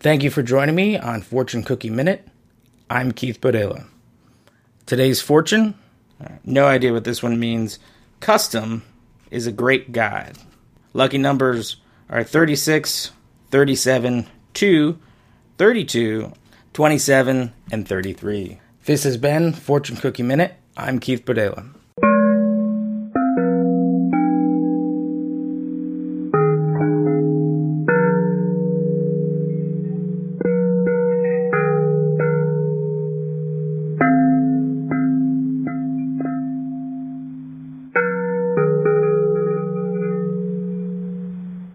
Thank you for joining me on Fortune Cookie Minute. I'm Keith Bodela. Today's fortune, no idea what this one means. Custom is a great guide. Lucky numbers are 36, 37, 2, 32, 27, and 33. This has been Fortune Cookie Minute. I'm Keith Bodela.